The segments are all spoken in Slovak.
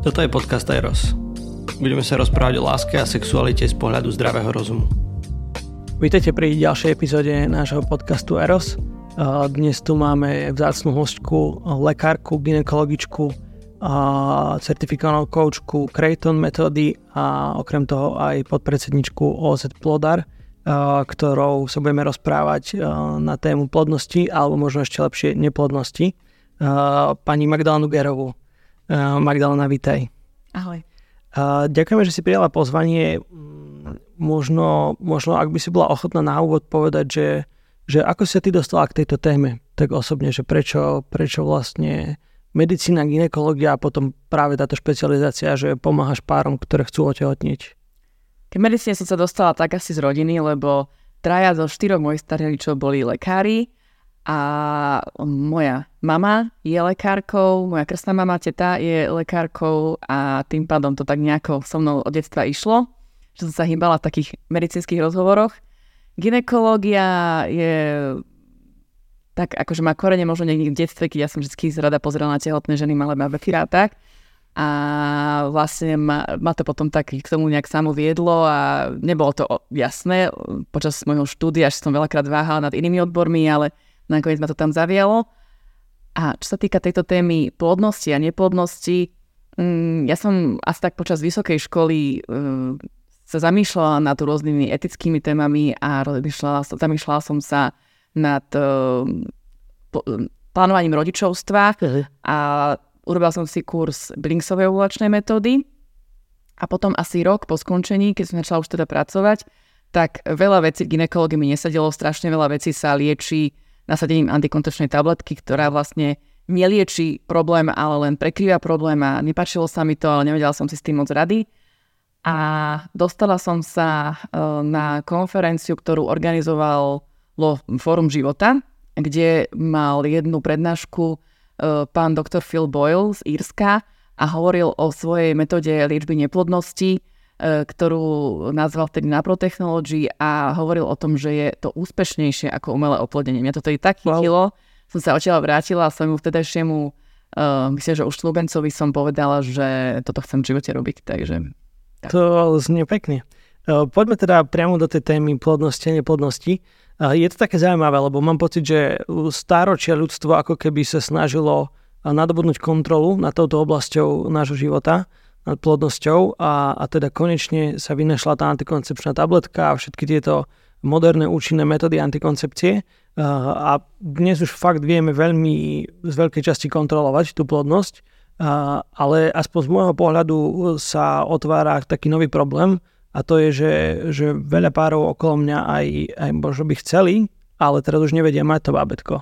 Toto je podcast Eros. Budeme sa rozprávať o láske a sexualite z pohľadu zdravého rozumu. Vítajte pri ďalšej epizóde nášho podcastu Eros. Dnes tu máme vzácnú hostku, lekárku, ginekologičku, certifikovanú koučku Creighton metódy a okrem toho aj podpredsedničku OZ Plodar, ktorou sa budeme rozprávať na tému plodnosti alebo možno ešte lepšie neplodnosti. Pani Magdalénu Gerovú. Uh, Magdalena, vítaj. Ahoj. Uh, ďakujeme, že si prijala pozvanie. Možno, možno, ak by si bola ochotná na úvod povedať, že, že ako sa ty dostala k tejto téme, tak osobne, že prečo, prečo vlastne medicína, ginekológia a potom práve táto špecializácia, že pomáhaš párom, ktoré chcú otehotniť. K medicíne som sa dostala tak asi z rodiny, lebo traja zo štyroch mojich starých boli lekári a moja mama je lekárkou, moja krstná mama, teta je lekárkou a tým pádom to tak nejako so mnou od detstva išlo, že som sa hýbala v takých medicínskych rozhovoroch. Ginekológia je tak akože má korene možno niekde v detstve, keď ja som vždy rada pozerala na tehotné ženy, malé babeky a tak. A vlastne ma, ma to potom tak k tomu nejak samo viedlo a nebolo to jasné počas môjho štúdia, že som veľakrát váhala nad inými odbormi, ale nakoniec ma to tam zavialo. A čo sa týka tejto témy plodnosti a neplodnosti, mm, ja som asi tak počas vysokej školy mm, sa zamýšľala nad rôznymi etickými témami a zamýšľala, zamýšľala som sa nad mm, plánovaním rodičovstva a urobila som si kurz Blinksovej ovulačnej metódy a potom asi rok po skončení, keď som začala už teda pracovať, tak veľa vecí v ginekológii mi nesadilo, strašne veľa vecí sa lieči nasadením antikoncepčnej tabletky, ktorá vlastne nelieči problém, ale len prekrýva problém a nepačilo sa mi to, ale nevedela som si s tým moc rady. A dostala som sa e, na konferenciu, ktorú organizovalo Fórum života, kde mal jednu prednášku e, pán doktor Phil Boyle z Írska a hovoril o svojej metóde liečby neplodnosti, ktorú nazval vtedy Naprotechnology a hovoril o tom, že je to úspešnejšie ako umelé oplodnenie. Mňa to tedy tak chytilo, wow. som sa odtiaľ vrátila a svojmu vtedajšiemu, uh, myslím, že už slúbencovi som povedala, že toto chcem v živote robiť, takže... Tak. To znie pekne. Uh, poďme teda priamo do tej témy plodnosti a neplodnosti. Uh, je to také zaujímavé, lebo mám pocit, že stáročia ľudstvo ako keby sa snažilo nadobudnúť kontrolu nad touto oblasťou nášho života nad plodnosťou a, a teda konečne sa vynašla tá antikoncepčná tabletka a všetky tieto moderné účinné metódy antikoncepcie a dnes už fakt vieme veľmi z veľkej časti kontrolovať tú plodnosť, ale aspoň z môjho pohľadu sa otvára taký nový problém a to je, že, že veľa párov okolo mňa aj, aj možno by chceli, ale teraz už nevedia mať to bábetko.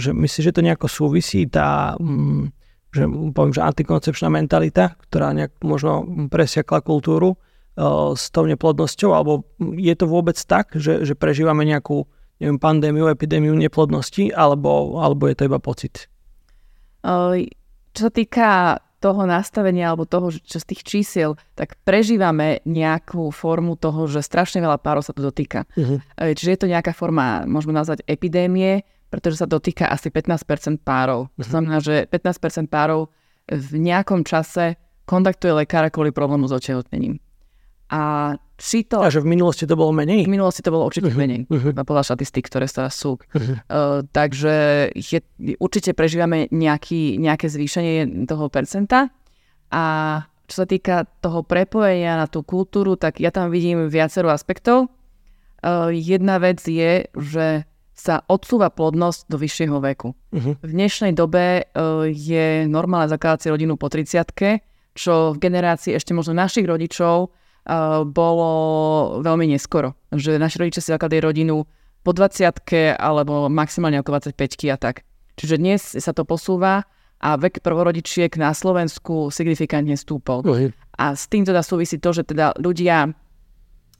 Že myslíš, že to nejako súvisí tá... Mm, že poviem, že antikoncepčná mentalita, ktorá nejak možno presiakla kultúru uh, s tou neplodnosťou, alebo je to vôbec tak, že, že prežívame nejakú neviem, pandémiu, epidémiu neplodnosti, alebo, alebo je to iba pocit? Uh, čo sa týka toho nastavenia alebo toho, čo z tých čísiel, tak prežívame nejakú formu toho, že strašne veľa párov sa to dotýka. Uh-huh. Čiže je to nejaká forma, môžeme nazvať epidémie, pretože sa dotýka asi 15% párov. To mhm. znamená, že 15% párov v nejakom čase kontaktuje lekára kvôli problému s otehotnením. A či to... A že v minulosti to bolo menej? V minulosti to bolo určite uh-huh. menej, uh-huh. podľa štatistík, ktoré sa sú. Uh-huh. Uh, takže je, určite prežívame nejaký, nejaké zvýšenie toho percenta. A čo sa týka toho prepojenia na tú kultúru, tak ja tam vidím viacero aspektov. Uh, jedna vec je, že sa odsúva plodnosť do vyššieho veku. Uh-huh. V dnešnej dobe uh, je normálne zakladať si rodinu po 30 čo v generácii ešte možno našich rodičov uh, bolo veľmi neskoro. Že naši rodičia si zakladali rodinu po 20 alebo maximálne ako 25 a tak. Čiže dnes sa to posúva a vek prvorodičiek na Slovensku signifikantne stúpol. Uh-huh. A s tým teda súvisí to, že teda ľudia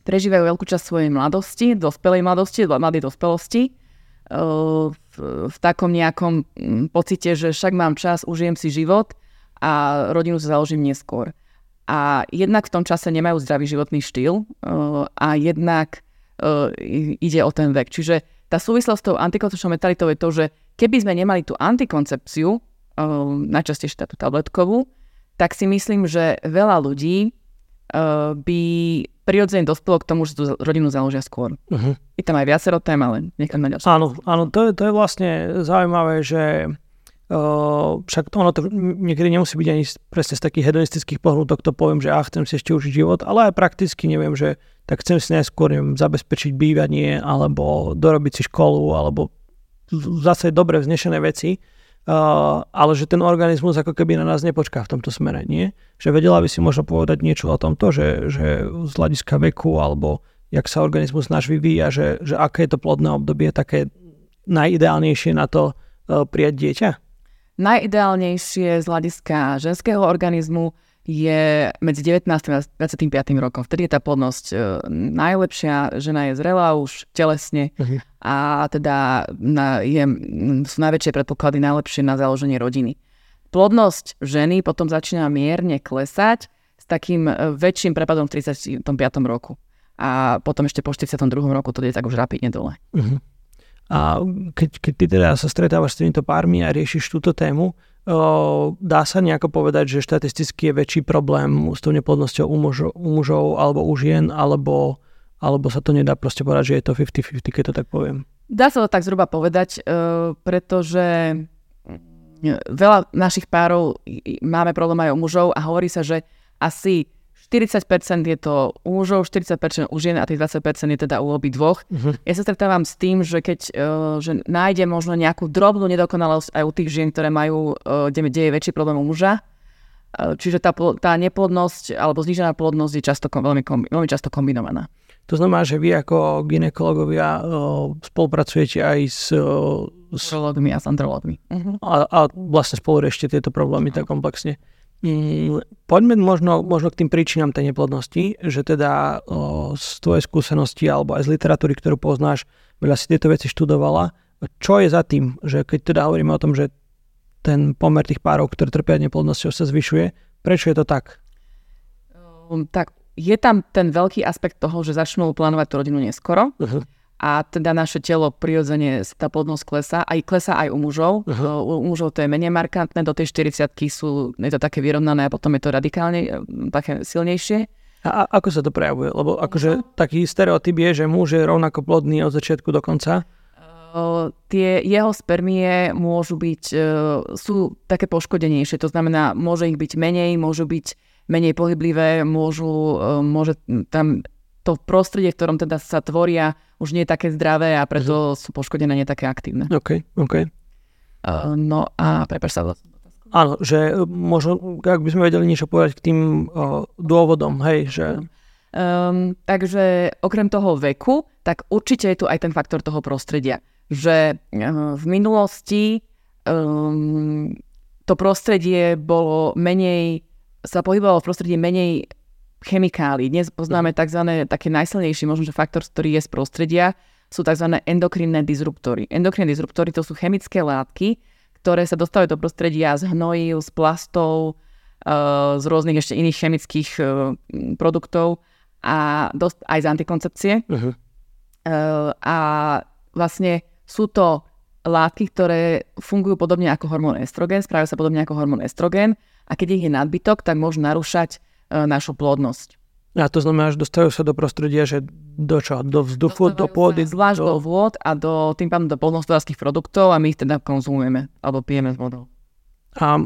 prežívajú veľkú časť svojej mladosti, dospelej mladosti, mladej dospelosti v, takom nejakom mm, pocite, že však mám čas, užijem si život a rodinu si založím neskôr. A jednak v tom čase nemajú zdravý životný štýl a jednak ide o ten vek. Čiže tá súvislosť s tou antikoncepčnou mentalitou je to, že keby sme nemali tú antikoncepciu, najčastejšie tú tabletkovú, tak si myslím, že veľa ľudí by prirodzene dospelo k tomu, že tú rodinu založia skôr. Uh-huh. Je tam aj viacero tém, ale nechám na ďalšie. Áno, áno to, je, to je vlastne zaujímavé, že uh, však ono to niekedy nemusí byť ani presne z takých hedonistických pohľadov, to poviem, že ja chcem si ešte užiť život, ale aj prakticky neviem, že tak chcem si najskôr neviem, zabezpečiť bývanie, alebo dorobiť si školu, alebo zase dobre vznešené veci Uh, ale že ten organizmus ako keby na nás nepočká v tomto smere, nie? Že vedela by si možno povedať niečo o tomto, že, že z hľadiska veku alebo jak sa organizmus náš vyvíja, že, že aké je to plodné obdobie také najideálnejšie na to uh, prijať dieťa? Najideálnejšie z hľadiska ženského organizmu je medzi 19. a 25. rokom. Vtedy je tá plodnosť e, najlepšia, žena je zrelá už telesne uh-huh. a teda na, je, sú najväčšie predpoklady najlepšie na založenie rodiny. Plodnosť ženy potom začína mierne klesať s takým e, väčším prepadom v 35. roku. A potom ešte po 42. roku to je tak už rapidne dole. Uh-huh. A keď, keď ty teda sa stretávaš s týmito pármi a riešiš túto tému, dá sa nejako povedať, že štatisticky je väčší problém s tou neplodnosťou u mužov, u mužov alebo u žien, alebo, alebo sa to nedá proste povedať, že je to 50-50, keď to tak poviem? Dá sa to tak zhruba povedať, pretože veľa našich párov máme problém aj u mužov a hovorí sa, že asi 40% je to u mužov, 40% u žien a tých 20% je teda u obi dvoch. Uh-huh. Ja sa stretávam s tým, že keď uh, že nájde možno nejakú drobnú nedokonalosť aj u tých žien, ktoré majú, uh, kde, je väčší problém u muža, uh, čiže tá, tá neplodnosť alebo znižená plodnosť je často, veľmi, veľmi často kombinovaná. To znamená, že vy ako ginekologovia uh, spolupracujete aj s... S a s andrologmi. Uh-huh. A, a vlastne spolu riešte tieto problémy uh-huh. tak komplexne. Mm, poďme možno, možno k tým príčinám tej neplodnosti, že teda o, z tvojej skúsenosti alebo aj z literatúry, ktorú poznáš, veľa si tieto veci študovala. Čo je za tým, že keď teda hovoríme o tom, že ten pomer tých párov, ktoré trpia neplodnosťou sa zvyšuje, prečo je to tak? Um, tak je tam ten veľký aspekt toho, že začnú plánovať tú rodinu neskoro. Uh-huh a teda naše telo prirodzene tá plodnosť klesá, aj klesá aj u mužov. Uh-huh. U mužov to je menej markantné, do tej 40 sú, je to také vyrovnané a potom je to radikálne e, také silnejšie. A, a ako sa to prejavuje? Lebo akože uh-huh. taký stereotyp je, že muž je rovnako plodný od začiatku do konca. Uh, tie jeho spermie môžu byť, uh, sú také poškodenejšie, to znamená, môže ich byť menej, môžu byť menej pohyblivé, môžu, uh, môže tam to prostredie, v ktorom teda sa tvoria, už nie je také zdravé a preto uh-huh. sú poškodené nie také aktívne. OK, OK. Uh, no a prepáč sa Áno, že možno, ak by sme vedeli niečo povedať k tým uh, dôvodom, hej, že... Um, takže okrem toho veku, tak určite je tu aj ten faktor toho prostredia. Že uh, v minulosti um, to prostredie bolo menej, sa pohybovalo v prostredí menej chemikálií. Dnes poznáme tzv. také najsilnejší možno, že faktor, ktorý je z prostredia, sú tzv. endokrinné disruptory. Endokrinné disruptory to sú chemické látky, ktoré sa dostávajú do prostredia z hnojív, z plastov, eh, z rôznych ešte iných chemických eh, produktov a dosť, aj z antikoncepcie. Uh-huh. A vlastne sú to látky, ktoré fungujú podobne ako hormón estrogen, správajú sa podobne ako hormón estrogen a keď ich je nadbytok, tak môžu narúšať E, našu plodnosť. A to znamená, že dostávajú sa do prostredia, že do čo? Do vzduchu, do pôdy? Zvlášť do... do vôd a do, tým pádom do polnohospodárských produktov a my ich teda konzumujeme alebo pijeme s vodou. A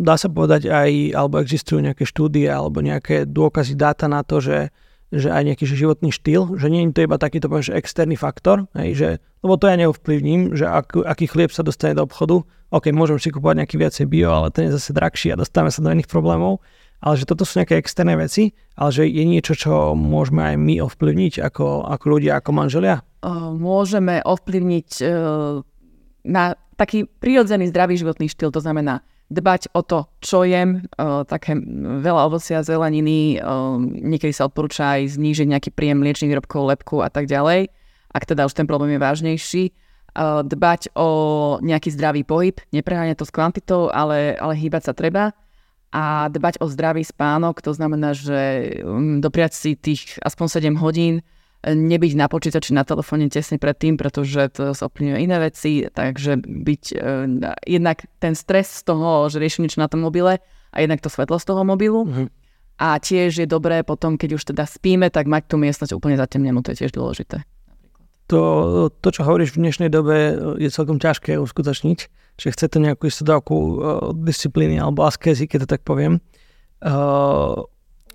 dá sa povedať aj, alebo existujú nejaké štúdie alebo nejaké dôkazy, dáta na to, že, že aj nejaký životný štýl, že nie je to iba takýto poviem, že externý faktor, hej, že, lebo to ja neovplyvním, že ak, aký chlieb sa dostane do obchodu, ok, môžem si kúpovať nejaký viacej bio, ale ten je zase drahší a dostávame sa do iných problémov ale že toto sú nejaké externé veci, ale že je niečo, čo môžeme aj my ovplyvniť ako, ako ľudia, ako manželia? Môžeme ovplyvniť e, na taký prirodzený zdravý životný štýl, to znamená dbať o to, čo jem, e, také veľa ovocia, zeleniny, e, niekedy sa odporúča aj znížiť nejaký príjem mliečných výrobkov, lepku a tak ďalej, ak teda už ten problém je vážnejší dbať o nejaký zdravý pohyb, nepreháňať to s kvantitou, ale, ale hýbať sa treba a dbať o zdravý spánok, to znamená, že um, dopriať si tých aspoň 7 hodín nebyť na počítači, na telefóne tesne predtým, pretože to ovplyvňuje iné veci, takže byť uh, jednak ten stres z toho, že riešim niečo na tom mobile a jednak to svetlo z toho mobilu. Uh-huh. A tiež je dobré potom, keď už teda spíme, tak mať tú miestnosť úplne zatemnenú, to je tiež dôležité. To, to, čo hovoríš v dnešnej dobe, je celkom ťažké uskutočniť, že chce to nejakú istú dávku uh, disciplíny alebo askezy, keď to tak poviem. Uh,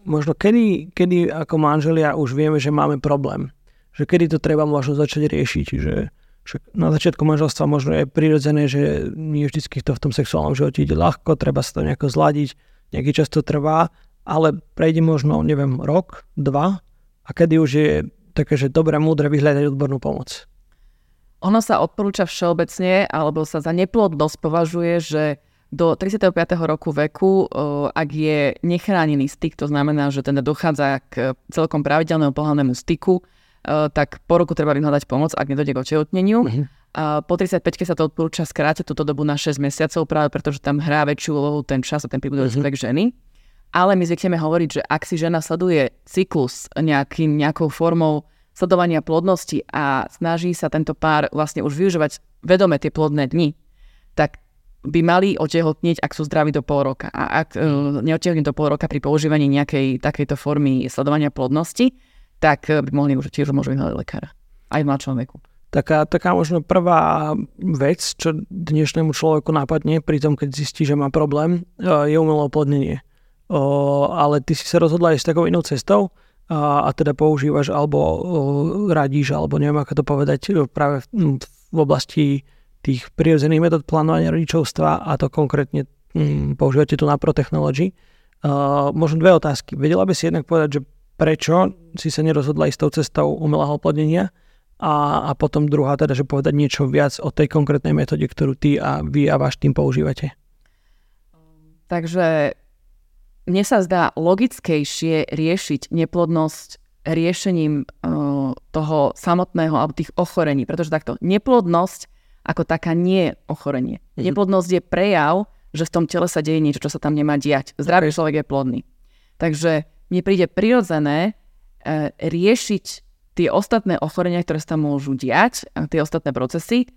možno kedy, kedy ako manželia už vieme, že máme problém. Že kedy to treba možno začať riešiť. Že, že na začiatku manželstva možno je prirodzené, že nie vždy to v tom sexuálnom živote ide ľahko, treba sa to nejako zladiť, nejaký čas to trvá, ale prejde možno, neviem, rok, dva a kedy už je také, že dobre, múdre vyhľadať odbornú pomoc. Ono sa odporúča všeobecne, alebo sa za neplodnosť považuje, že do 35. roku veku, ak je nechránený styk, to znamená, že teda dochádza k celkom pravidelnému pohľadnému styku, tak po roku treba vyhľadať pomoc, ak nedojde k očehotneniu. Uh-huh. A po 35 sa to odporúča skrátiť túto dobu na 6 mesiacov, práve preto, že tam hrá väčšiu úlohu ten čas a ten príbudový uh-huh. ženy. Ale my zvykneme hovoriť, že ak si žena sleduje cyklus nejakým, nejakou formou sledovania plodnosti a snaží sa tento pár vlastne už využívať vedome tie plodné dni, tak by mali otehotnieť, ak sú zdraví do pol roka. A ak neotehotnieť do pol roka pri používaní nejakej takejto formy sledovania plodnosti, tak uh, by mohli už tiež môžu vyhľadať lekára. Aj v mladšom veku. Taká, taká možno prvá vec, čo dnešnému človeku napadne pri tom, keď zistí, že má problém, uh, je umelé oplodnenie. Ale ty si sa rozhodla s takou inou cestou a, a teda používaš alebo radíš, alebo neviem ako to povedať, práve v, v oblasti tých prirodzených metód plánovania rodičovstva a to konkrétne hm, používate tu na Technology. Uh, možno dve otázky. Vedela by si jednak povedať, že prečo si sa nerozhodla ísť tou cestou umelého oplodnenia a, a potom druhá teda, že povedať niečo viac o tej konkrétnej metóde, ktorú ty a vy a váš tým používate. Takže mne sa zdá logickejšie riešiť neplodnosť riešením uh, toho samotného alebo tých ochorení, pretože takto neplodnosť ako taká nie je ochorenie. Mm-hmm. Neplodnosť je prejav, že v tom tele sa deje niečo, čo sa tam nemá diať. Zdravý človek je plodný. Takže mne príde prirodzené e, riešiť tie ostatné ochorenia, ktoré sa tam môžu diať, tie ostatné procesy,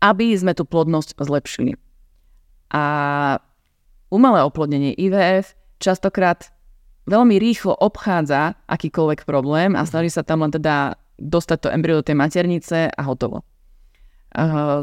aby sme tú plodnosť zlepšili. A umelé oplodnenie IVF častokrát veľmi rýchlo obchádza akýkoľvek problém a snaží sa tam len teda dostať to embryo do tej maternice a hotovo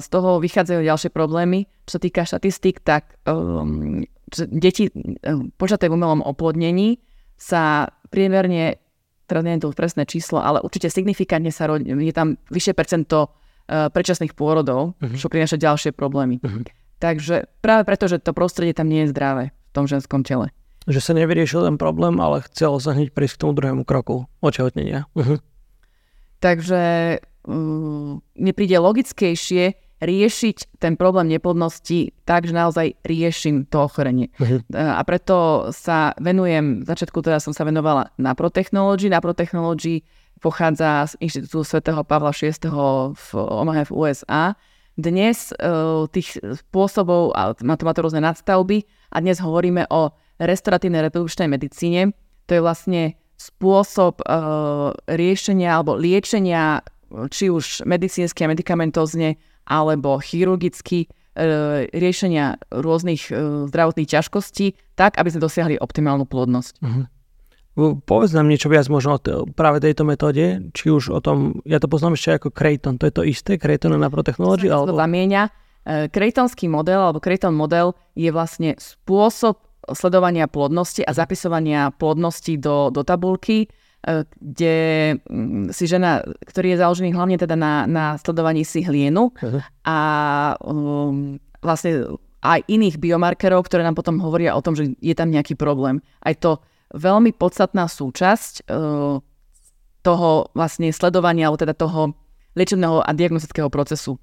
z toho vychádzajú ďalšie problémy. Čo sa týka štatistík, tak um, deti um, počaté v umelom oplodnení sa priemerne, teraz neviem to presné číslo, ale určite signifikantne sa rodí, je tam vyššie percento uh, predčasných pôrodov, uh-huh. čo prináša ďalšie problémy. Uh-huh. Takže práve preto, že to prostredie tam nie je zdravé v tom ženskom tele. Že sa nevyriešil ten problém, ale chcel sa hneď prísť k tomu druhému kroku očehotnenia. Uh-huh. Takže um, mne príde logickejšie riešiť ten problém neplodnosti tak, že naozaj riešim to ochorenie. Uh-huh. A preto sa venujem, v začiatku teda som sa venovala na protechnológii. Na protechnológii pochádza z Inštitútu svätého Pavla VI v Omahe v USA. Dnes uh, tých spôsobov, a má to, má to rôzne nadstavby, a dnes hovoríme o restoratívnej reprodukčnej medicíne. To je vlastne spôsob uh, riešenia alebo liečenia či už medicínsky a medicamentózne, alebo chirurgicky e, riešenia rôznych e, zdravotných ťažkostí, tak, aby sme dosiahli optimálnu plodnosť. Uh-huh. Povedz nám niečo viac možno o t- práve tejto metóde, či už o tom, ja to poznám ešte ako Creighton, to je to isté, Creighton na Protechnology? Alebo... To zamieňa. E, Creightonský model, alebo Creighton model je vlastne spôsob sledovania plodnosti a zapisovania plodnosti do, do tabulky, kde mm, si žena, ktorý je založený hlavne teda na, na sledovaní si hlienu uh-huh. a um, vlastne aj iných biomarkerov, ktoré nám potom hovoria o tom, že je tam nejaký problém. Aj to veľmi podstatná súčasť uh, toho vlastne sledovania, alebo teda toho liečebného a diagnostického procesu.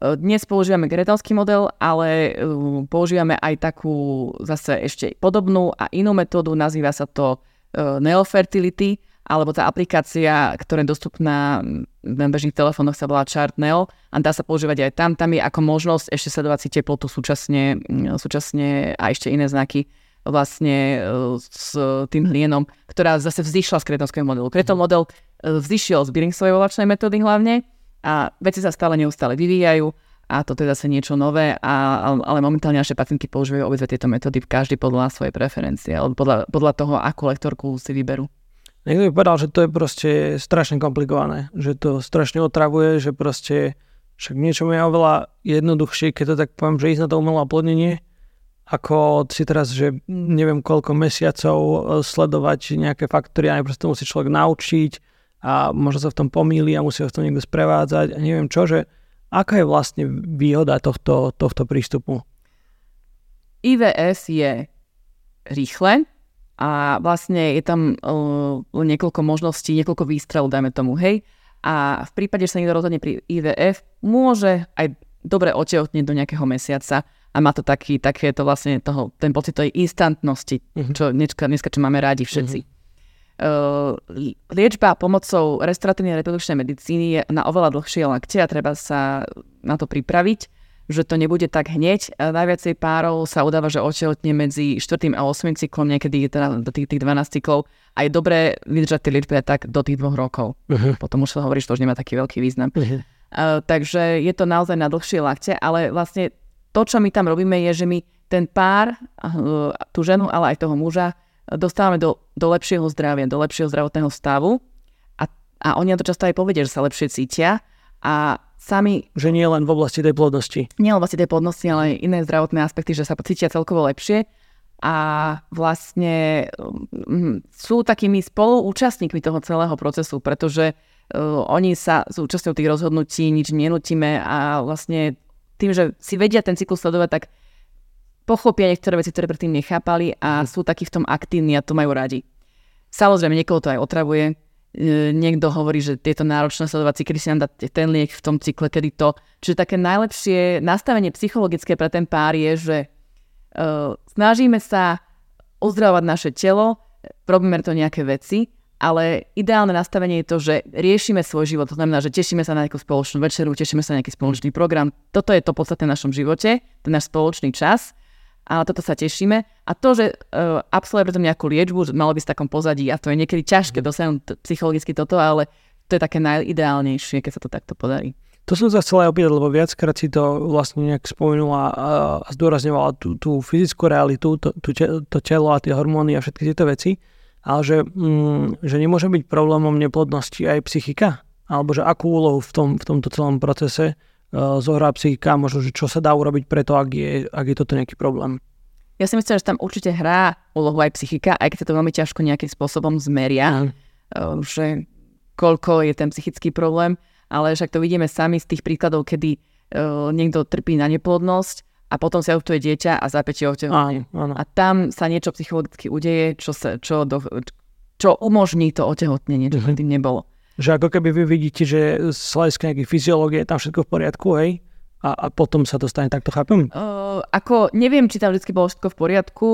Dnes používame gretelský model, ale uh, používame aj takú zase ešte podobnú a inú metódu, nazýva sa to uh, neofertility, alebo tá aplikácia, ktorá je dostupná na bežných telefónoch sa volá ChartNeo a dá sa používať aj tam. Tam je ako možnosť ešte sledovať si teplotu súčasne, súčasne a ešte iné znaky vlastne e, s tým hlienom, ktorá zase vzýšla z kretonského modelu. Kreton model vzýšiel z Billings ovulačnej metódy hlavne a veci sa stále neustále vyvíjajú a toto je zase niečo nové, a, ale momentálne naše pacientky používajú obidve tieto metódy každý podľa svojej preferencie, alebo podľa, podľa toho, akú lektorku si vyberú. Niekto by povedal, že to je proste strašne komplikované, že to strašne otravuje, že proste však niečo je oveľa jednoduchšie, keď to tak poviem, že ísť na to umelé oplodnenie, ako si teraz, že neviem koľko mesiacov e, sledovať nejaké faktory a to musí človek naučiť a možno sa v tom pomýli a musí ho v tom niekto sprevádzať a neviem čo, že Aká je vlastne výhoda tohto, tohto prístupu? IVS je rýchle a vlastne je tam uh, niekoľko možností, niekoľko výstrelov, dajme tomu, hej. A v prípade, že sa niekto rozhodne pri IVF, môže aj dobre otehotnieť do nejakého mesiaca a má to taký, takéto vlastne toho, ten pocit tej instantnosti, uh-huh. čo dneska, dneska čo máme rádi všetci. Uh-huh. Uh, liečba pomocou restauratívnej reprodukčnej medicíny je na oveľa dlhšie lakte a treba sa na to pripraviť, že to nebude tak hneď. Najviacej párov sa udáva, že otehotne medzi 4. a 8. cyklom, niekedy teda do tých, tých 12 cyklov a je dobré vydržať tie liečby tak do tých dvoch rokov. Uh-huh. Potom už sa hovorí, že to už nemá taký veľký význam. Uh-huh. Uh, takže je to naozaj na dlhšie lakte, ale vlastne to, čo my tam robíme, je, že my ten pár, uh, tú ženu, ale aj toho muža, dostávame do, do lepšieho zdravia, do lepšieho zdravotného stavu. A, a oni na to často aj povedia, že sa lepšie cítia. A sami... Že nie len v oblasti tej plodnosti. Nie len v oblasti tej plodnosti, ale aj iné zdravotné aspekty, že sa cítia celkovo lepšie. A vlastne um, sú takými spoluúčastníkmi toho celého procesu, pretože uh, oni sa zúčastňujú tých rozhodnutí, nič nenutíme a vlastne tým, že si vedia ten cyklus sledovať, tak pochopia niektoré veci, ktoré predtým nechápali a mhm. sú takí v tom aktívni a to majú radi. Samozrejme, niekoho to aj otravuje. E, niekto hovorí, že je to náročné sledovať nám dať ten liek v tom cykle, kedy to. Čiže také najlepšie nastavenie psychologické pre ten pár je, že uh, snažíme sa uzdravovať naše telo, robíme to nejaké veci, ale ideálne nastavenie je to, že riešime svoj život. To znamená, že tešíme sa na nejakú spoločnú večeru, tešíme sa na nejaký spoločný program. Toto je to podstatné v našom živote, ten náš spoločný čas a toto sa tešíme. A to, že uh, absolvuje preto nejakú liečbu, malo by v takom pozadí a to je niekedy ťažké mhm. dosiahnuť psychologicky toto, ale to je také najideálnejšie, keď sa to takto podarí. To som sa chcela aj opýtať, lebo viackrát si to vlastne nejak spomenula a zdôrazňovala tú, tú fyzickú realitu, to, tú, to telo a tie hormóny a všetky tieto veci, ale že, mm, že nemôže byť problémom neplodnosti aj psychika? Alebo že akú úlohu v, tom, v tomto celom procese Eh, zohrá psychika, možno, že čo sa dá urobiť preto, ak je, ak je toto nejaký problém. Ja si myslím, že tam určite hrá úlohu aj psychika, aj keď sa to veľmi ťažko nejakým spôsobom zmeria, mm. že koľko je ten psychický problém, ale však to vidíme sami z tých príkladov, kedy uh, niekto trpí na neplodnosť a potom sa adoptuje dieťa a zápäť otehotne. A tam sa niečo psychologicky udeje, čo, sa, čo, do, čo umožní to otehotnenie, čo mm-hmm. tým nebolo. Že ako keby vy vidíte, že z hľadiska nejakej fyziológie je tam všetko v poriadku, hej? A, a potom sa to stane, tak to chápem? Uh, ako neviem, či tam vždy bolo všetko v poriadku,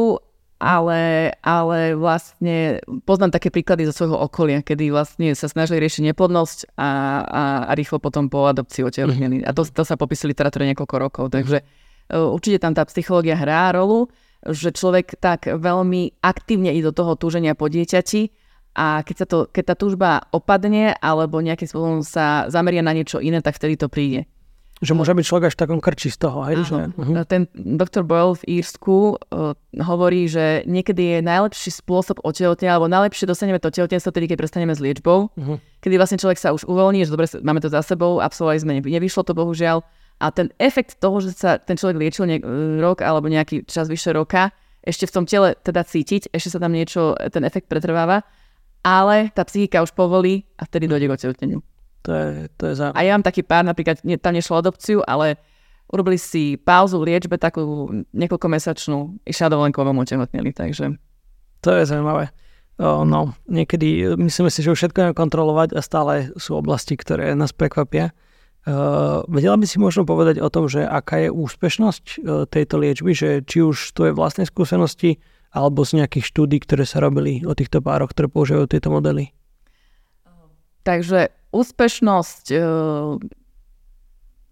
ale, ale vlastne poznám také príklady zo svojho okolia, kedy vlastne sa snažili riešiť neplodnosť a, a, a rýchlo potom po adopcii otehotneli. A to, to sa popisuje literatúre niekoľko rokov. Takže uh, určite tam tá psychológia hrá rolu, že človek tak veľmi aktívne ide do toho túženia po dieťati, a keď, sa to, keď tá túžba opadne alebo nejakým spôsobom sa zameria na niečo iné, tak vtedy to príde. Že môže byť človek až v takom krči z toho, hej? Že, uh-huh. Ten doktor Boyle v Írsku uh, hovorí, že niekedy je najlepší spôsob otehotnenia, alebo najlepšie dostaneme to tehotenstvo vtedy, keď prestaneme s liečbou, uh-huh. kedy vlastne človek sa už uvoľní, že dobre, máme to za sebou, absolvovali sme, nevyšlo to bohužiaľ. A ten efekt toho, že sa ten človek liečil niek- rok alebo nejaký čas vyše roka, ešte v tom tele teda cítiť, ešte sa tam niečo, ten efekt pretrváva ale tá psychika už povolí a vtedy dojde k otehotneniu. To je, to je za... A ja mám taký pár, napríklad nie, tam nešlo adopciu, ale urobili si pauzu liečbe takú niekoľkomesačnú, išla dovolenkovom otehotneli, takže... To je zaujímavé. O, no, niekedy myslíme si, že už všetko je kontrolovať a stále sú oblasti, ktoré nás prekvapia. Uh, vedela by si možno povedať o tom, že aká je úspešnosť uh, tejto liečby, že či už to je vlastnej skúsenosti, alebo z nejakých štúdí, ktoré sa robili o týchto pároch, ktoré používajú tieto modely? Takže úspešnosť e,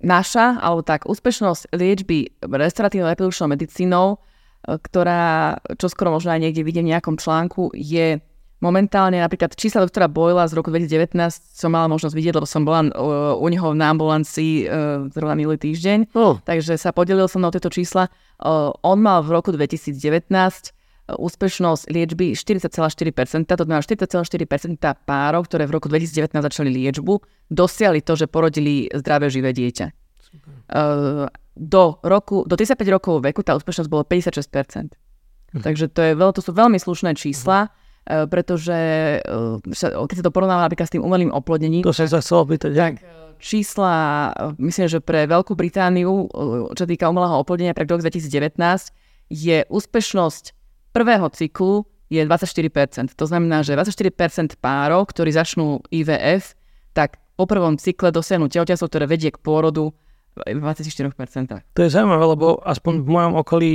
naša, alebo tak úspešnosť liečby restauratívnou reprodukčnou medicínou, e, ktorá čo skoro možno aj niekde vidím v nejakom článku, je Momentálne napríklad čísla doktora Boyla z roku 2019 som mala možnosť vidieť, lebo som bola uh, u neho na ambulancii uh, zrovna minulý týždeň, oh. takže sa podelil som na tieto čísla. Uh, on mal v roku 2019 úspešnosť liečby 40,4%, to znamená 40,4% párov, ktoré v roku 2019 začali liečbu, dosiahli to, že porodili zdravé živé dieťa. Uh, do, roku, do 35 rokov veku tá úspešnosť bola 56%. Hm. Takže to, je veľ, to sú veľmi slušné čísla. Hm Eh, pretože eh, keď sa to porovnáva napríklad s tým umelým oplodnením, to sa opýtať, tak čísla, myslím, že pre Veľkú Britániu, čo týka umelého oplodnenia pre rok 2019, je úspešnosť prvého cyklu je 24%. To znamená, že 24% párov, ktorí začnú IVF, tak po prvom cykle dosiahnu tehotenstvo, ktoré vedie k pôrodu v 24%. To je zaujímavé, lebo aspoň v mojom okolí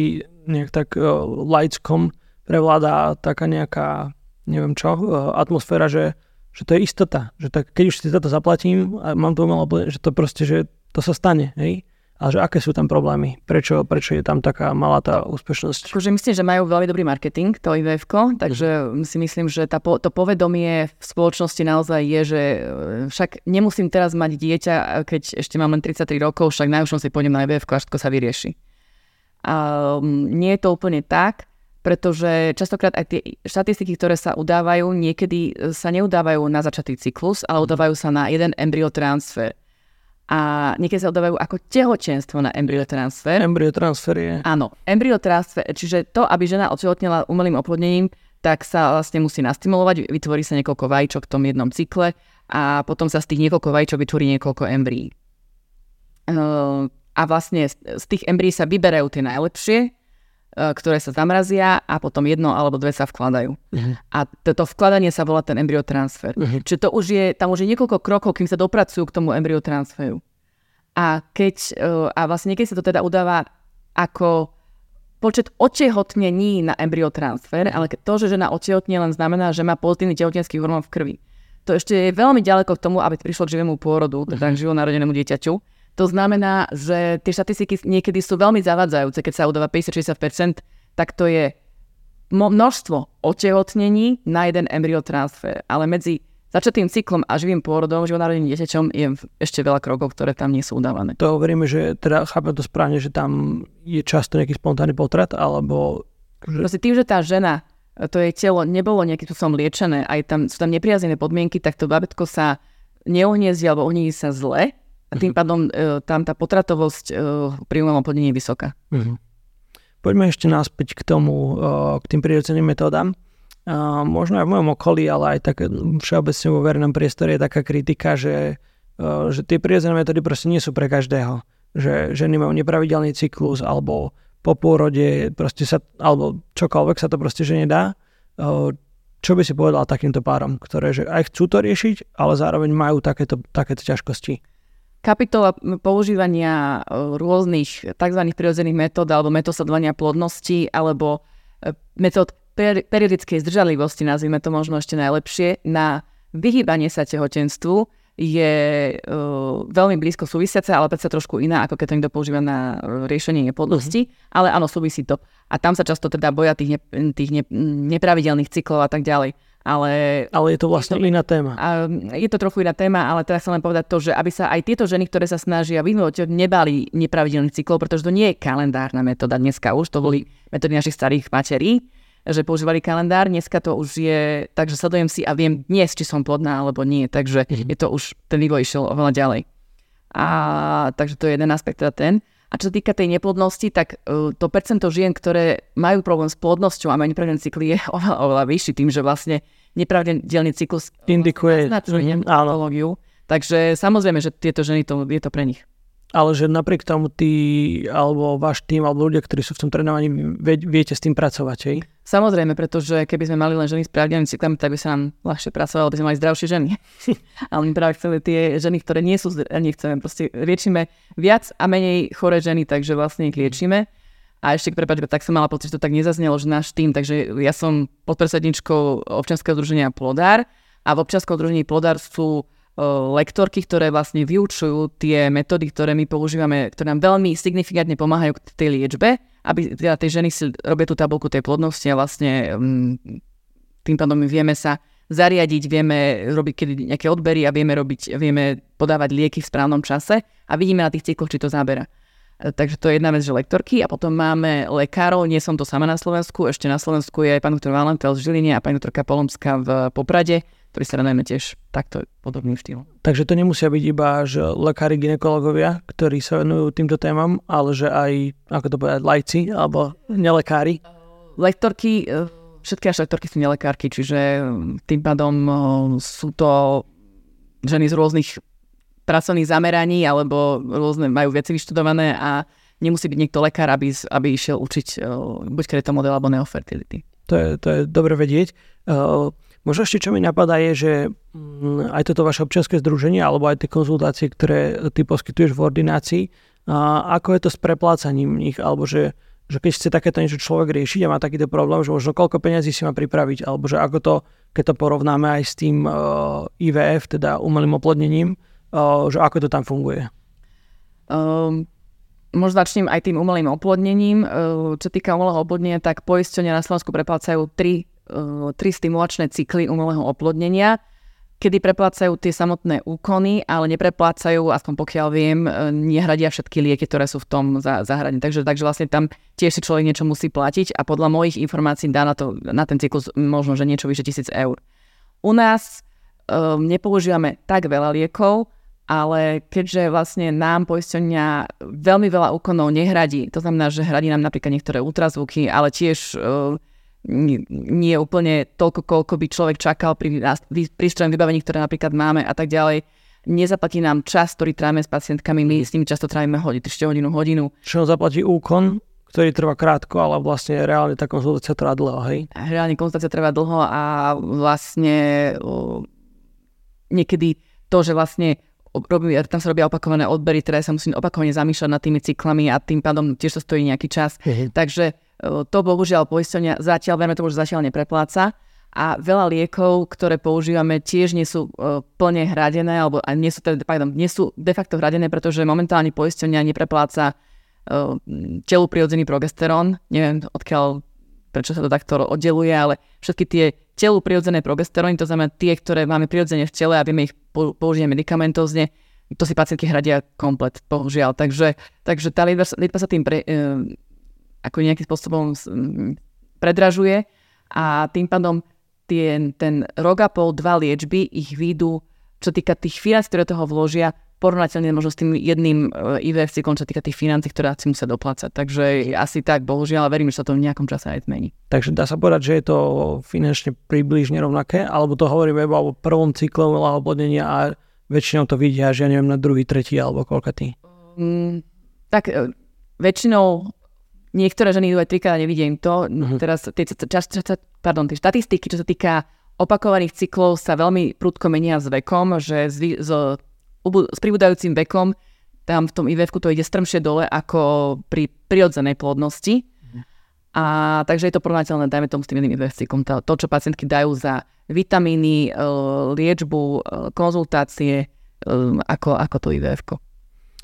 nejak tak uh, laickom prevláda taká nejaká neviem čo, e, atmosféra, že, že to je istota. Že tak, keď už si toto zaplatím a mám to umelo, že to proste, že to sa stane, hej? Ale že aké sú tam problémy? Prečo, prečo je tam taká malá tá úspešnosť? Akože myslím, že majú veľmi dobrý marketing, to ivf takže mm. si myslím, že tá, to povedomie v spoločnosti naozaj je, že e, však nemusím teraz mať dieťa, keď ešte mám len 33 rokov, však najúžšom si pôjdem na ivf a všetko sa vyrieši. A nie je to úplne tak pretože častokrát aj tie štatistiky, ktoré sa udávajú, niekedy e, sa neudávajú na začatý cyklus, ale udávajú sa na jeden embryotransfer. A niekedy sa udávajú ako tehotenstvo na embryotransfer. Embryotransfer je... Áno, embryotransfer, čiže to, aby žena otehotnela umelým oplodnením, tak sa vlastne musí nastimulovať, vytvorí sa niekoľko vajíčok v tom jednom cykle a potom sa z tých niekoľko vajíčok vytvorí niekoľko embryí. A vlastne z tých embryí sa vyberajú tie najlepšie, ktoré sa zamrazia a potom jedno alebo dve sa vkladajú. Uh-huh. A toto vkladanie sa volá ten embryotransfer. Uh-huh. Čiže to už je, tam už je niekoľko krokov, kým sa dopracujú k tomu embryotransferu. A keď, e, a vlastne niekedy sa to teda udáva ako počet otehotnení na embryotransfer, ale to, že žena otehotne len znamená, že má pozitívny tehotenský hormón v krvi. To ešte je veľmi ďaleko k tomu, aby prišlo k živému pôrodu, teda k živonarodenému dieťaťu. To znamená, že tie štatistiky niekedy sú veľmi zavadzajúce, keď sa udáva 50-60%, tak to je množstvo otehotnení na jeden embryotransfer. Ale medzi začatým cyklom a živým pôrodom, živonarodeným dieťaťom je ešte veľa krokov, ktoré tam nie sú udávané. To hovoríme, že teda chápem to správne, že tam je často nejaký spontánny potrat, alebo... Proste tým, že tá žena, to jej telo nebolo nejakým spôsobom liečené, aj tam sú tam nepriaznené podmienky, tak to babetko sa neuhniezdi alebo uhniezdi sa zle a tým pádom e, tam tá potratovosť e, pri umelom plnení je vysoká. Uh-huh. Poďme ešte naspäť k tomu, e, k tým prirodzeným metódam. Uh, možno aj v mojom okolí, ale aj tak všeobecne vo verejnom priestore je taká kritika, že, uh, že tie prirodzené metódy proste nie sú pre každého. Že ženy majú nepravidelný cyklus alebo po pôrode proste sa, alebo čokoľvek sa to proste že nedá. Čo by si povedal takýmto párom, ktoré že aj chcú to riešiť, ale zároveň majú takéto, takéto ťažkosti? Kapitola používania e, rôznych tzv. prirodzených metód alebo metód sledovania plodnosti alebo e, metód periodickej zdržanlivosti, nazvime to možno ešte najlepšie, na vyhýbanie sa tehotenstvu je uh, veľmi blízko súvisiace, ale predsa trošku iná, ako keď to niekto používa na riešenie neplodnosti, mm-hmm. ale áno, súvisí to. A tam sa často teda boja tých, ne, tých ne, nepravidelných cyklov a tak ďalej. Ale, ale je to vlastne je to, iná téma. A, je to trochu iná téma, ale teraz chcem len povedať to, že aby sa aj tieto ženy, ktoré sa snažia vyhnúť, nebali nepravidelný cyklov, pretože to nie je kalendárna metóda dneska už, to boli metódy našich starých materí, že používali kalendár, dneska to už je tak, že sledujem si a viem dnes, či som plodná alebo nie, takže mm-hmm. je to už, ten vývoj išiel oveľa ďalej. A takže to je jeden aspekt, teda ten. A čo sa týka tej neplodnosti, tak uh, to percento žien, ktoré majú problém s plodnosťou a majú nepravidelný cykly, je oveľa, oveľa vyšší. Tým, že vlastne nepravidelný cyklus indikuje vlastne mm, Takže samozrejme, že tieto ženy, to, je to pre nich. Ale že napriek tomu ty, alebo váš tým, alebo ľudia, ktorí sú v tom trénovaní, vie, viete s tým pracovať, hej? Samozrejme, pretože keby sme mali len ženy s pravidelným cyklami, tak by sa nám ľahšie pracovalo, aby sme mali zdravšie ženy. Ale my práve chceme tie ženy, ktoré nie sú, nechceme, proste liečíme viac a menej choré ženy, takže vlastne ich liečíme. A ešte, prepáč, tak som mala pocit, že to tak nezaznelo, že náš tým, takže ja som podpredsedničkou občianskeho združenia Plodár a v občianskom združení Plodár sú lektorky, ktoré vlastne vyučujú tie metódy, ktoré my používame, ktoré nám veľmi signifikantne pomáhajú k tej liečbe, aby teda tie ženy si robia tú tabulku tej plodnosti a vlastne um, tým pádom my vieme sa zariadiť, vieme robiť kedy nejaké odbery a vieme, robiť, vieme podávať lieky v správnom čase a vidíme na tých cykloch, či to zabera. Takže to je jedna vec, že lektorky a potom máme lekárov, nie som to sama na Slovensku, ešte na Slovensku je aj pán doktor Valentel v Žiline a pani doktorka Polomská v Poprade, ktorí sa venujeme tiež takto podobným štýlom. Takže to nemusia byť iba že lekári, ginekologovia, ktorí sa venujú týmto témam, ale že aj, ako to povedať, lajci alebo nelekári? Lektorky, e, všetky až lektorky sú nelekárky, čiže tým pádom sú to ženy z rôznych pracovných zameraní alebo rôzne majú veci vyštudované a nemusí byť niekto lekár, aby, aby išiel učiť uh, buď kreto model alebo neofertility. To je, to je dobre vedieť. Uh, možno ešte čo mi napadá je, že um, aj toto vaše občianske združenie alebo aj tie konzultácie, ktoré ty poskytuješ v ordinácii, uh, ako je to s preplácaním nich, alebo že, že keď chce takéto niečo človek riešiť a má takýto problém, že možno koľko peniazí si má pripraviť, alebo že ako to, keď to porovnáme aj s tým uh, IVF, teda umelým oplodnením, že ako to tam funguje? Um, možno začnem aj tým umelým oplodnením. Čo týka umelého oplodnenia, tak poisťovne na Slovensku preplácajú tri, tri stimulačné cykly umelého oplodnenia, kedy preplácajú tie samotné úkony, ale nepreplácajú, aspoň pokiaľ viem, nehradia všetky lieky, ktoré sú v tom zahrade. Takže, takže vlastne tam tiež si človek niečo musí platiť a podľa mojich informácií dá na, to, na ten cyklus možno, že niečo vyše tisíc eur. U nás nepoužívame tak veľa liekov, ale keďže vlastne nám poisťovňa veľmi veľa úkonov nehradí, to znamená, že hradí nám napríklad niektoré ultrazvuky, ale tiež uh, nie, nie úplne toľko, koľko by človek čakal pri prístrojom vybavení, ktoré napríklad máme a tak ďalej. Nezaplatí nám čas, ktorý trávime s pacientkami, my s nimi často trávime hodinu, 3 hodinu, hodinu. Čo zaplatí úkon, ktorý trvá krátko, ale vlastne reálne tá konzultácia trvá dlho, hej? Reálne konzultácia trvá dlho a vlastne uh, niekedy to, že vlastne robí, tam sa robia opakované odbery, teda sa musím opakovane zamýšľať nad tými cyklami a tým pádom tiež to stojí nejaký čas. Uh-huh. Takže e, to bohužiaľ poisťovňa zatiaľ, verme tomu, že zatiaľ neprepláca a veľa liekov, ktoré používame, tiež nie sú uh, plne hradené, alebo a nie sú, teda, pardon, nie sú de facto hradené, pretože momentálne poisťovňa neprepláca uh, telu prirodzený progesterón. Neviem, odkiaľ prečo sa to takto oddeluje, ale všetky tie telu prirodzené progesteróny, to znamená tie, ktoré máme prirodzene v tele a vieme ich použiť medicamentozne, to si pacientky hradia komplet, bohužiaľ. Takže, takže tá liečba sa tým pre, e, ako nejakým spôsobom predražuje a tým pádom tie, ten rok a pol, dva liečby ich výjdu, čo týka tých financí, ktoré toho vložia, porovnateľne možno s tým jedným e, IVF cyklom, čo týka tých financí, ktoré si musia doplácať. Takže asi tak, bohužiaľ, verím, že sa to v nejakom čase aj zmení. Takže dá sa povedať, že je to finančne približne rovnaké, alebo to hovoríme iba o prvom cykle oplodnenia a väčšinou to vidia, že ja neviem, na druhý, tretí alebo koľka ty? Mm, tak e, väčšinou niektoré ženy idú aj trikrát a nevidia im to. Uh-huh. Teraz tie, čas, čas, pardon, tie štatistiky, čo sa týka opakovaných cyklov sa veľmi prudko menia s vekom, že z, z s pribúdajúcim vekom tam v tom ivf to ide strmšie dole ako pri prirodzenej plodnosti. A takže je to porovnateľné, dajme tomu s tým iným ivf To, to, čo pacientky dajú za vitamíny, e, liečbu, e, konzultácie, e, ako, ako to ivf.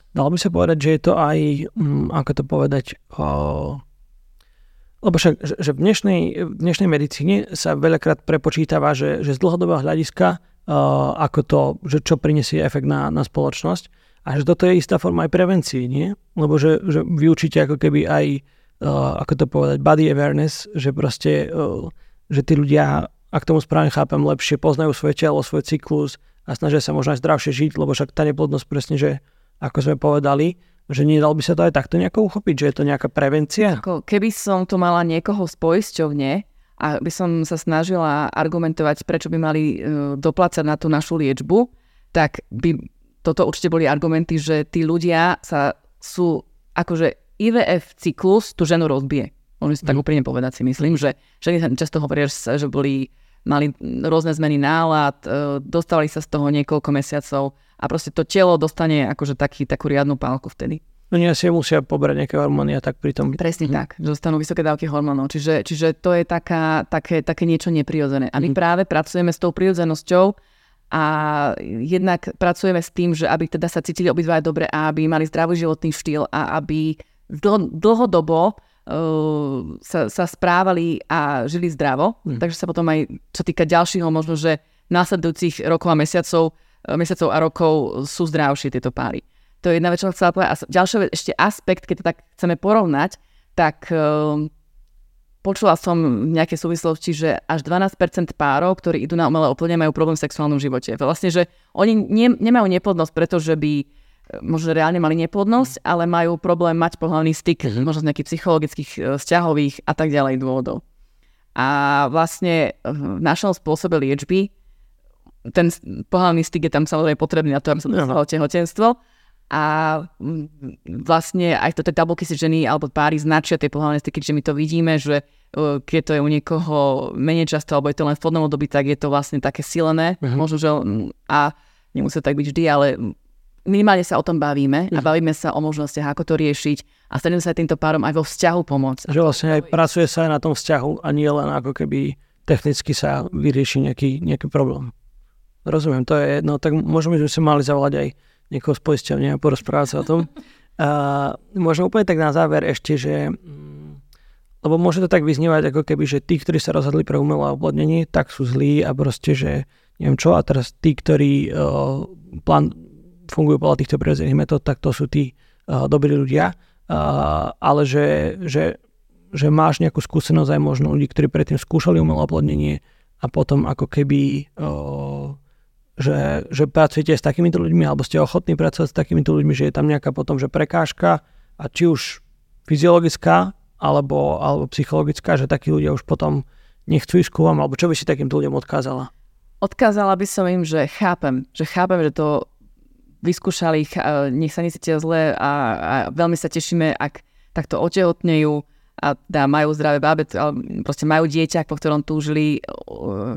Dalo by sa povedať, že je to aj, mm, ako to povedať, o, lebo však, že v dnešnej, v dnešnej medicíne sa veľakrát prepočítava, že, že z dlhodobého hľadiska ako to, že čo prinesie efekt na, na spoločnosť. A že toto je istá forma aj prevencie, nie? Lebo že, že vy určite ako keby aj, uh, ako to povedať, body awareness, že proste, uh, že tí ľudia, ak tomu správne chápem, lepšie poznajú svoje telo, svoj cyklus a snažia sa možno aj zdravšie žiť, lebo však tá neplodnosť presne, že ako sme povedali, že nedal by sa to aj takto nejako uchopiť, že je to nejaká prevencia? Ako, keby som tu mala niekoho z a by som sa snažila argumentovať, prečo by mali uh, doplácať na tú našu liečbu, tak by toto určite boli argumenty, že tí ľudia sa sú, akože IVF cyklus tú ženu rozbije. Môžem si tak mhm. úprimne povedať si myslím, že ženy často hovoria, že boli, mali rôzne zmeny nálad, uh, dostali sa z toho niekoľko mesiacov a proste to telo dostane akože taký, takú riadnu pálku vtedy. No nie si musia pobrať nejaké hormóny a tak pritom... Presne hm. tak, že dostanú vysoké dávky hormónov. Čiže, čiže to je taká, také, také niečo neprirodzené. A my hm. práve pracujeme s tou prirodzenosťou a jednak pracujeme s tým, že aby teda sa cítili obidva dobre a aby mali zdravý životný štýl a aby dlho, dlhodobo sa, sa správali a žili zdravo. Mm. Takže sa potom aj, čo týka ďalšieho, možno, že následujúcich rokov a mesiacov, mesiacov a rokov sú zdravšie tieto páry. To je jedna vec, čo chcela povedať. A ďalšia vec, ešte aspekt, keď to tak chceme porovnať, tak uh, počula som v nejakej súvislosti, že až 12% párov, ktorí idú na umelé oplodnenie, majú problém v sexuálnom živote. Vlastne, že oni ne, nemajú neplodnosť, pretože by e, možno reálne mali neplodnosť, ale majú problém mať pohľavný styk, mm-hmm. možno z nejakých psychologických, e, vzťahových a tak ďalej dôvodov. A vlastne v našom spôsobe liečby ten pohľavný styk je tam samozrejme potrebný na to, aby sa dostalo tehotenstvo a mm, vlastne aj to tie tabulky si ženy alebo páry značia tie pohľadné styky, že my to vidíme, že e, keď to je u niekoho menej často, alebo je to len v podnom období, tak je to vlastne také silené. Uh-huh. Možno, že a nemusí tak byť vždy, ale minimálne sa o tom bavíme uh-huh. a mhm. bavíme sa o možnostiach, ako to riešiť a staneme sa aj týmto párom aj vo vzťahu pomôcť. Že vlastne aj pracuje sa aj na tom vzťahu a nie len ako keby technicky sa vyrieši nejaký, nejaký problém. Rozumiem, to je jedno, tak možno by sme si mali zavolať aj niekoho z poisťovne a porozprávať sa o tom. A možno úplne tak na záver ešte, že mm, lebo môže to tak vyznievať ako keby, že tí, ktorí sa rozhodli pre umelé oplodnenie, tak sú zlí a proste, že neviem čo, a teraz tí, ktorí uh, plán, fungujú podľa týchto prirodzených metód, tak to sú tí uh, dobrí ľudia. Uh, ale že, že, že máš nejakú skúsenosť aj možno ľudí, ktorí predtým skúšali umelé oplodnenie a potom ako keby uh, že, že pracujete s takýmito ľuďmi, alebo ste ochotní pracovať s takýmito ľuďmi, že je tam nejaká potom, že prekážka a či už fyziologická, alebo, alebo psychologická, že takí ľudia už potom nechcú ísť vám, alebo čo by si takýmto ľuďom odkázala? Odkázala by som im, že chápem, že chápem, že to vyskúšali, nech sa nesíte zle a, a veľmi sa tešíme, ak takto otehotnejú, a dá, majú zdravé bábe, proste majú dieťa, po ktorom túžili.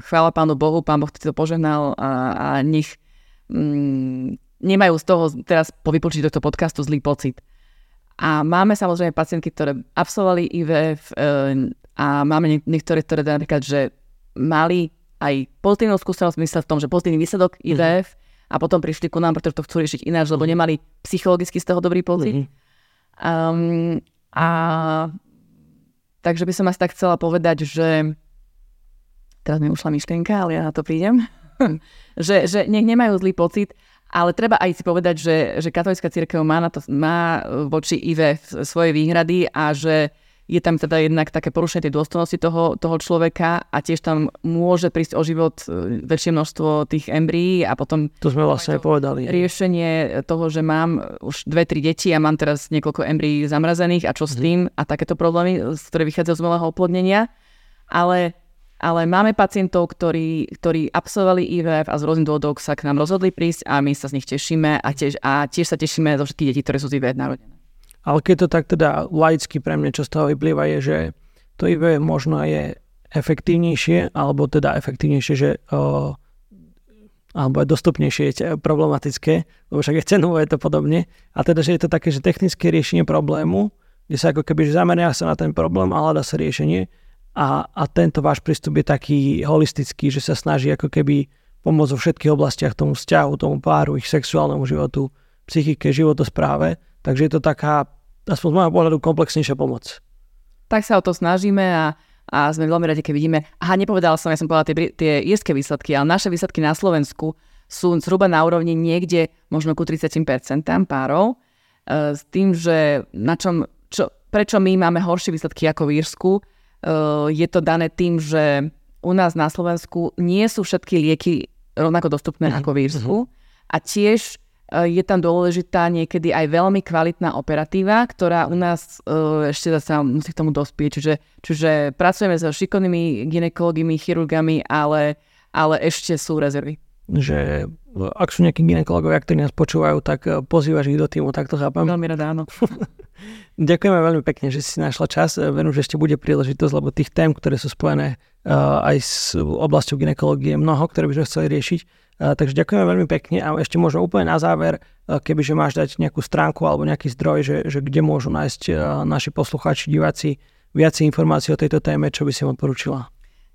Chvála Pánu Bohu, Pán Boh to požehnal a, a nech mm, nemajú z toho teraz po vypočutí tohto podcastu zlý pocit. A máme samozrejme pacientky, ktoré absolvovali IVF e, a máme niektoré, ktoré napríklad, že mali aj pozitívnu skúsenosť mysle v tom, že pozitívny výsledok IVF mm-hmm. a potom prišli ku nám, pretože to chcú riešiť ináč, lebo mhm. nemali psychologicky z toho dobrý pocit. Mm-hmm. Um, a Takže by som asi tak chcela povedať, že teraz mi ušla myšlienka, ale ja na to prídem, že, že nech nemajú zlý pocit, ale treba aj si povedať, že, že katolická církev má, na to, má voči IVE svoje výhrady a že je tam teda jednak také porušenie tej dôstojnosti toho, toho človeka a tiež tam môže prísť o život e, väčšie množstvo tých embryí a potom... To sme vlastne aj povedali. Riešenie toho, že mám už dve, tri deti a mám teraz niekoľko embryí zamrazených a čo s mhm. tým a takéto problémy, z ktoré vychádzajú z umelého oplodnenia. Ale, ale máme pacientov, ktorí, ktorí absolvovali IVF a z rôznych dôvodov sa k nám rozhodli prísť a my sa z nich tešíme a tiež, a tiež sa tešíme zo všetkých detí, ktoré sú z IVF narodené. Ale keď to tak teda laicky pre mňa, čo z toho vyplýva, je, že to IV možno je efektívnejšie, alebo teda efektívnejšie, že o, alebo je dostupnejšie, je problematické, lebo však je cenové to podobne. A teda, že je to také, že technické riešenie problému, kde sa ako keby že zameria sa na ten problém a hľada sa riešenie. A, a tento váš prístup je taký holistický, že sa snaží ako keby pomôcť vo všetkých oblastiach tomu vzťahu, tomu páru, ich sexuálnemu životu, psychike, životospráve Takže je to taká, aspoň z môjho pohľadu, komplexnejšia pomoc. Tak sa o to snažíme a, a sme veľmi radi, keď vidíme. Aha, nepovedala som, ja som povedala tie, tie írske výsledky, ale naše výsledky na Slovensku sú zhruba na úrovni niekde možno ku 30% párov. E, s tým, že na čom, čo, prečo my máme horšie výsledky ako v Írsku, e, je to dané tým, že u nás na Slovensku nie sú všetky lieky rovnako dostupné uh-huh. ako v Írsku. Uh-huh. A tiež je tam dôležitá niekedy aj veľmi kvalitná operatíva, ktorá u nás uh, ešte sa musí k tomu dospieť. Čiže, čiže pracujeme so šikovnými ginekologmi, chirurgami, ale, ale ešte sú rezervy. Že ak sú nejakí ginekologovia, ktorí nás počúvajú, tak eh, pozývaš ich do týmu, tak to chápam. Veľmi rada, áno. Ďakujeme veľmi pekne, že si našla čas. Verím, že ešte bude príležitosť, lebo tých tém, ktoré sú spojené uh, aj s oblasťou ginekológie, mnoho, ktoré by sme chceli riešiť. Takže ďakujeme veľmi pekne a ešte možno úplne na záver, kebyže máš dať nejakú stránku alebo nejaký zdroj, že, že kde môžu nájsť naši poslucháči, diváci viac informácií o tejto téme, čo by si im odporúčila.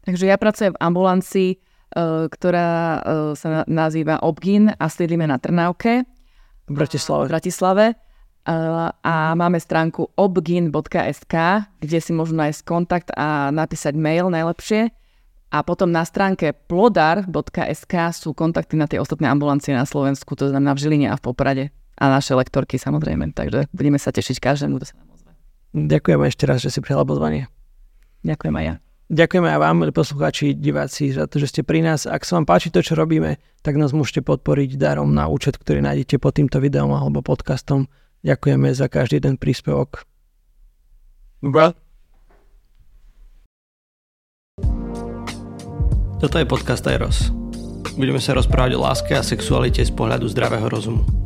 Takže ja pracujem v ambulancii, ktorá sa nazýva Obgin a sídlime na Trnávke. V Bratislave. V Bratislave. a máme stránku obgin.sk, kde si môžu nájsť kontakt a napísať mail najlepšie. A potom na stránke plodar.sk sú kontakty na tie ostatné ambulancie na Slovensku, to znamená v Žiline a v Poprade. A naše lektorky samozrejme, takže budeme sa tešiť každému, kto sa nám ozve. Ďakujem ešte raz, že si prijala pozvanie. Ďakujem aj ja. Ďakujeme aj vám, milí poslucháči, diváci, za to, že ste pri nás. Ak sa vám páči to, čo robíme, tak nás môžete podporiť darom na účet, ktorý nájdete pod týmto videom alebo podcastom. Ďakujeme za každý jeden príspevok. Bra. Toto je podcast Eros. Budeme sa rozprávať o láske a sexualite z pohľadu zdravého rozumu.